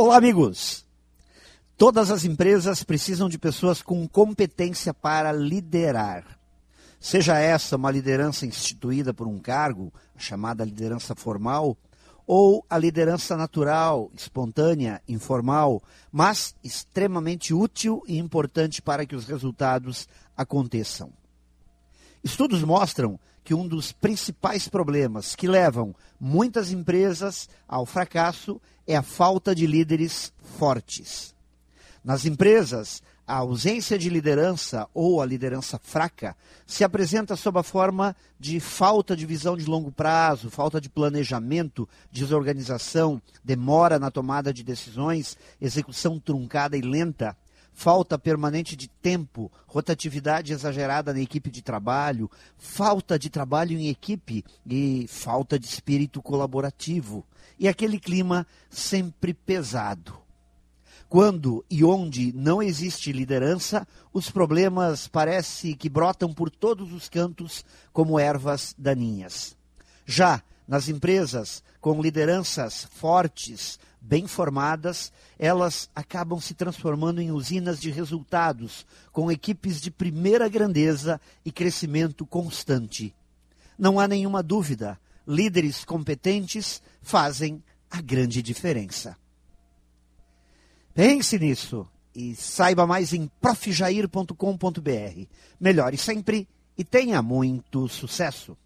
Olá, amigos! Todas as empresas precisam de pessoas com competência para liderar. Seja essa uma liderança instituída por um cargo, a chamada liderança formal, ou a liderança natural, espontânea, informal, mas extremamente útil e importante para que os resultados aconteçam. Estudos mostram que um dos principais problemas que levam muitas empresas ao fracasso é a falta de líderes fortes. Nas empresas, a ausência de liderança ou a liderança fraca se apresenta sob a forma de falta de visão de longo prazo, falta de planejamento, desorganização, demora na tomada de decisões, execução truncada e lenta, falta permanente de tempo, rotatividade exagerada na equipe de trabalho, falta de trabalho em equipe e falta de espírito colaborativo. E aquele clima sempre pesado. Quando e onde não existe liderança, os problemas parece que brotam por todos os cantos como ervas daninhas. Já nas empresas com lideranças fortes, bem formadas, elas acabam se transformando em usinas de resultados, com equipes de primeira grandeza e crescimento constante. Não há nenhuma dúvida, líderes competentes fazem a grande diferença. Pense nisso e saiba mais em profjair.com.br. Melhore sempre e tenha muito sucesso!